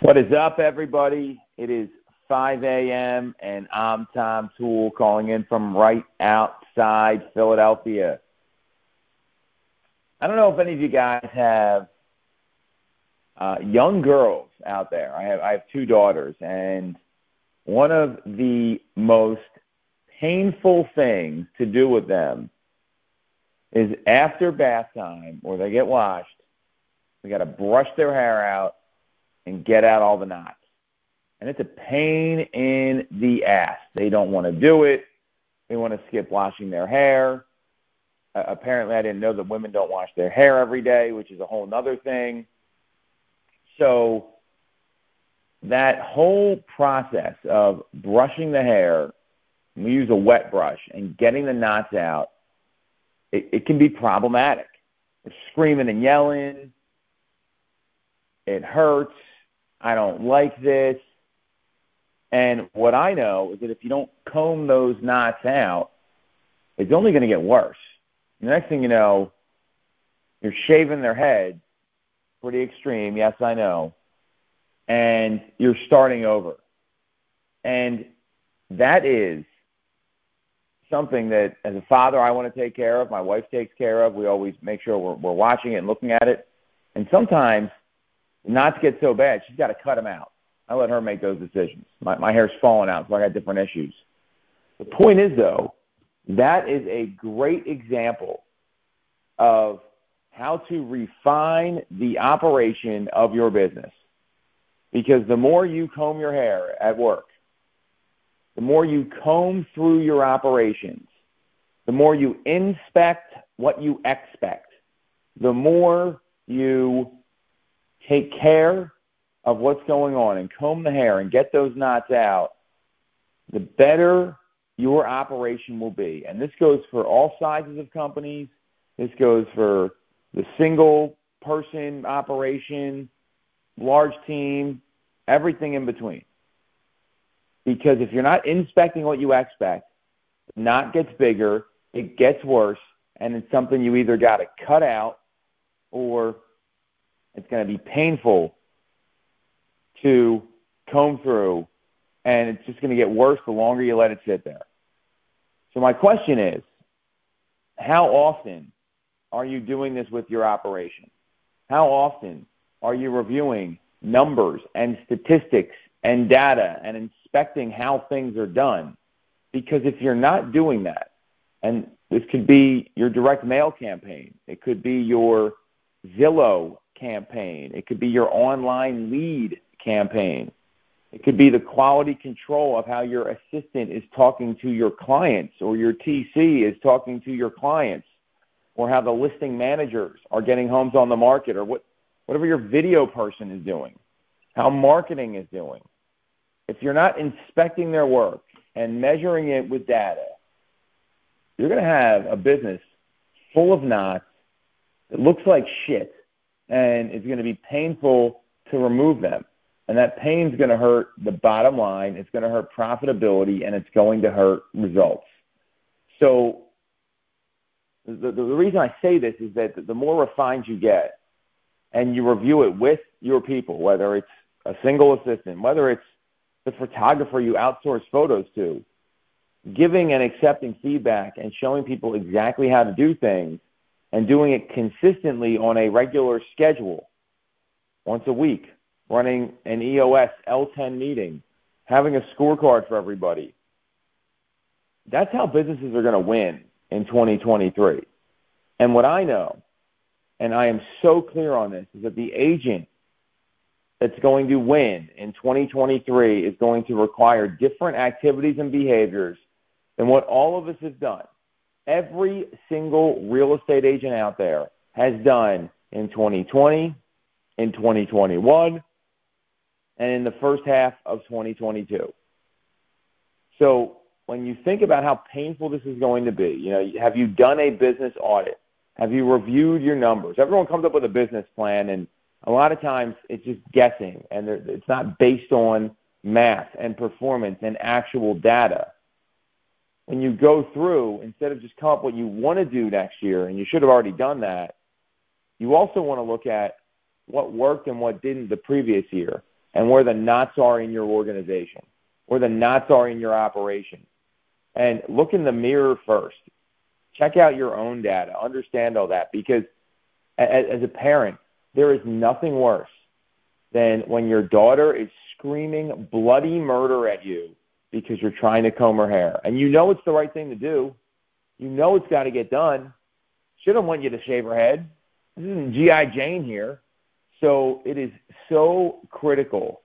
What is up, everybody? It is 5 a.m. and I'm Tom Toole calling in from right outside Philadelphia. I don't know if any of you guys have uh, young girls out there. I have I have two daughters, and one of the most painful things to do with them is after bath time or they get washed, we got to brush their hair out and get out all the knots. And it's a pain in the ass. They don't want to do it. They want to skip washing their hair. Uh, apparently, I didn't know that women don't wash their hair every day, which is a whole other thing. So, that whole process of brushing the hair, we use a wet brush, and getting the knots out, it, it can be problematic. They're screaming and yelling. It hurts I don't like this. And what I know is that if you don't comb those knots out, it's only going to get worse. The next thing you know, you're shaving their head, pretty extreme, yes, I know, and you're starting over. And that is something that, as a father, I want to take care of. My wife takes care of. We always make sure we're, we're watching it and looking at it. And sometimes not to get so bad, she's got to cut them out. I let her make those decisions. My, my hair's falling out, so I got different issues. The point is, though, that is a great example of how to refine the operation of your business. Because the more you comb your hair at work, the more you comb through your operations, the more you inspect what you expect, the more you take care of what's going on and comb the hair and get those knots out, the better your operation will be. And this goes for all sizes of companies. This goes for the single person operation, large team, everything in between. Because if you're not inspecting what you expect, knot gets bigger, it gets worse, and it's something you either got to cut out or it's going to be painful to comb through, and it's just going to get worse the longer you let it sit there. So my question is, how often are you doing this with your operation? How often are you reviewing numbers and statistics and data and inspecting how things are done? Because if you're not doing that, and this could be your direct mail campaign, it could be your Zillow campaign. It could be your online lead campaign. It could be the quality control of how your assistant is talking to your clients or your TC is talking to your clients or how the listing managers are getting homes on the market or what, whatever your video person is doing, how marketing is doing. If you're not inspecting their work and measuring it with data, you're going to have a business full of knots that looks like shit and it's going to be painful to remove them. And that pain is going to hurt the bottom line, it's going to hurt profitability, and it's going to hurt results. So the, the, reason I say this is that the more refined you get and you review it with your people, whether it's a single assistant, whether it's the photographer you outsource photos to, giving and accepting feedback and showing people exactly how to do things and doing it consistently on a regular schedule, once a week, running an EOS L10 meeting, having a scorecard for everybody. That's how businesses are going to win in 2023. And what I know, and I am so clear on this, is that the agent that's going to win in 2023 is going to require different activities and behaviors than what all of us have done every single real estate agent out there has done in 2020, in 2021, and in the first half of 2022. So when you think about how painful this is going to be, you know, have you done a business audit? Have you reviewed your numbers? Everyone comes up with a business plan, and a lot of times it's just guessing, and it's not based on math and performance and actual data when you go through, instead of just come up what you want to do next year, and you should have already done that, you also want to look at what worked and what didn't the previous year. and where the knots are in your organization, where the knots are in your operation. And look in the mirror first. Check out your own data. Understand all that because as a parent, there is nothing worse than when your daughter is screaming bloody murder at you because you're trying to comb her hair. And you know it's the right thing to do. You know it's got to get done. She doesn't want you to shave her head. This isn't G.I. Jane here. So it is so critical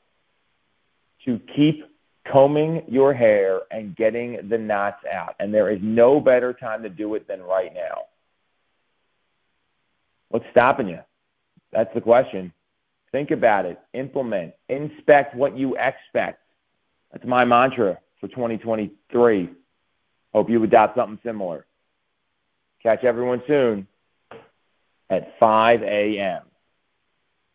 to keep combing your hair and getting the knots out. And there is no better time to do it than right now. What's stopping you? That's the question. Think about it. Implement. Inspect what you expect. That's my mantra for 2023. Hope you adopt something similar. Catch everyone soon at 5 a.m.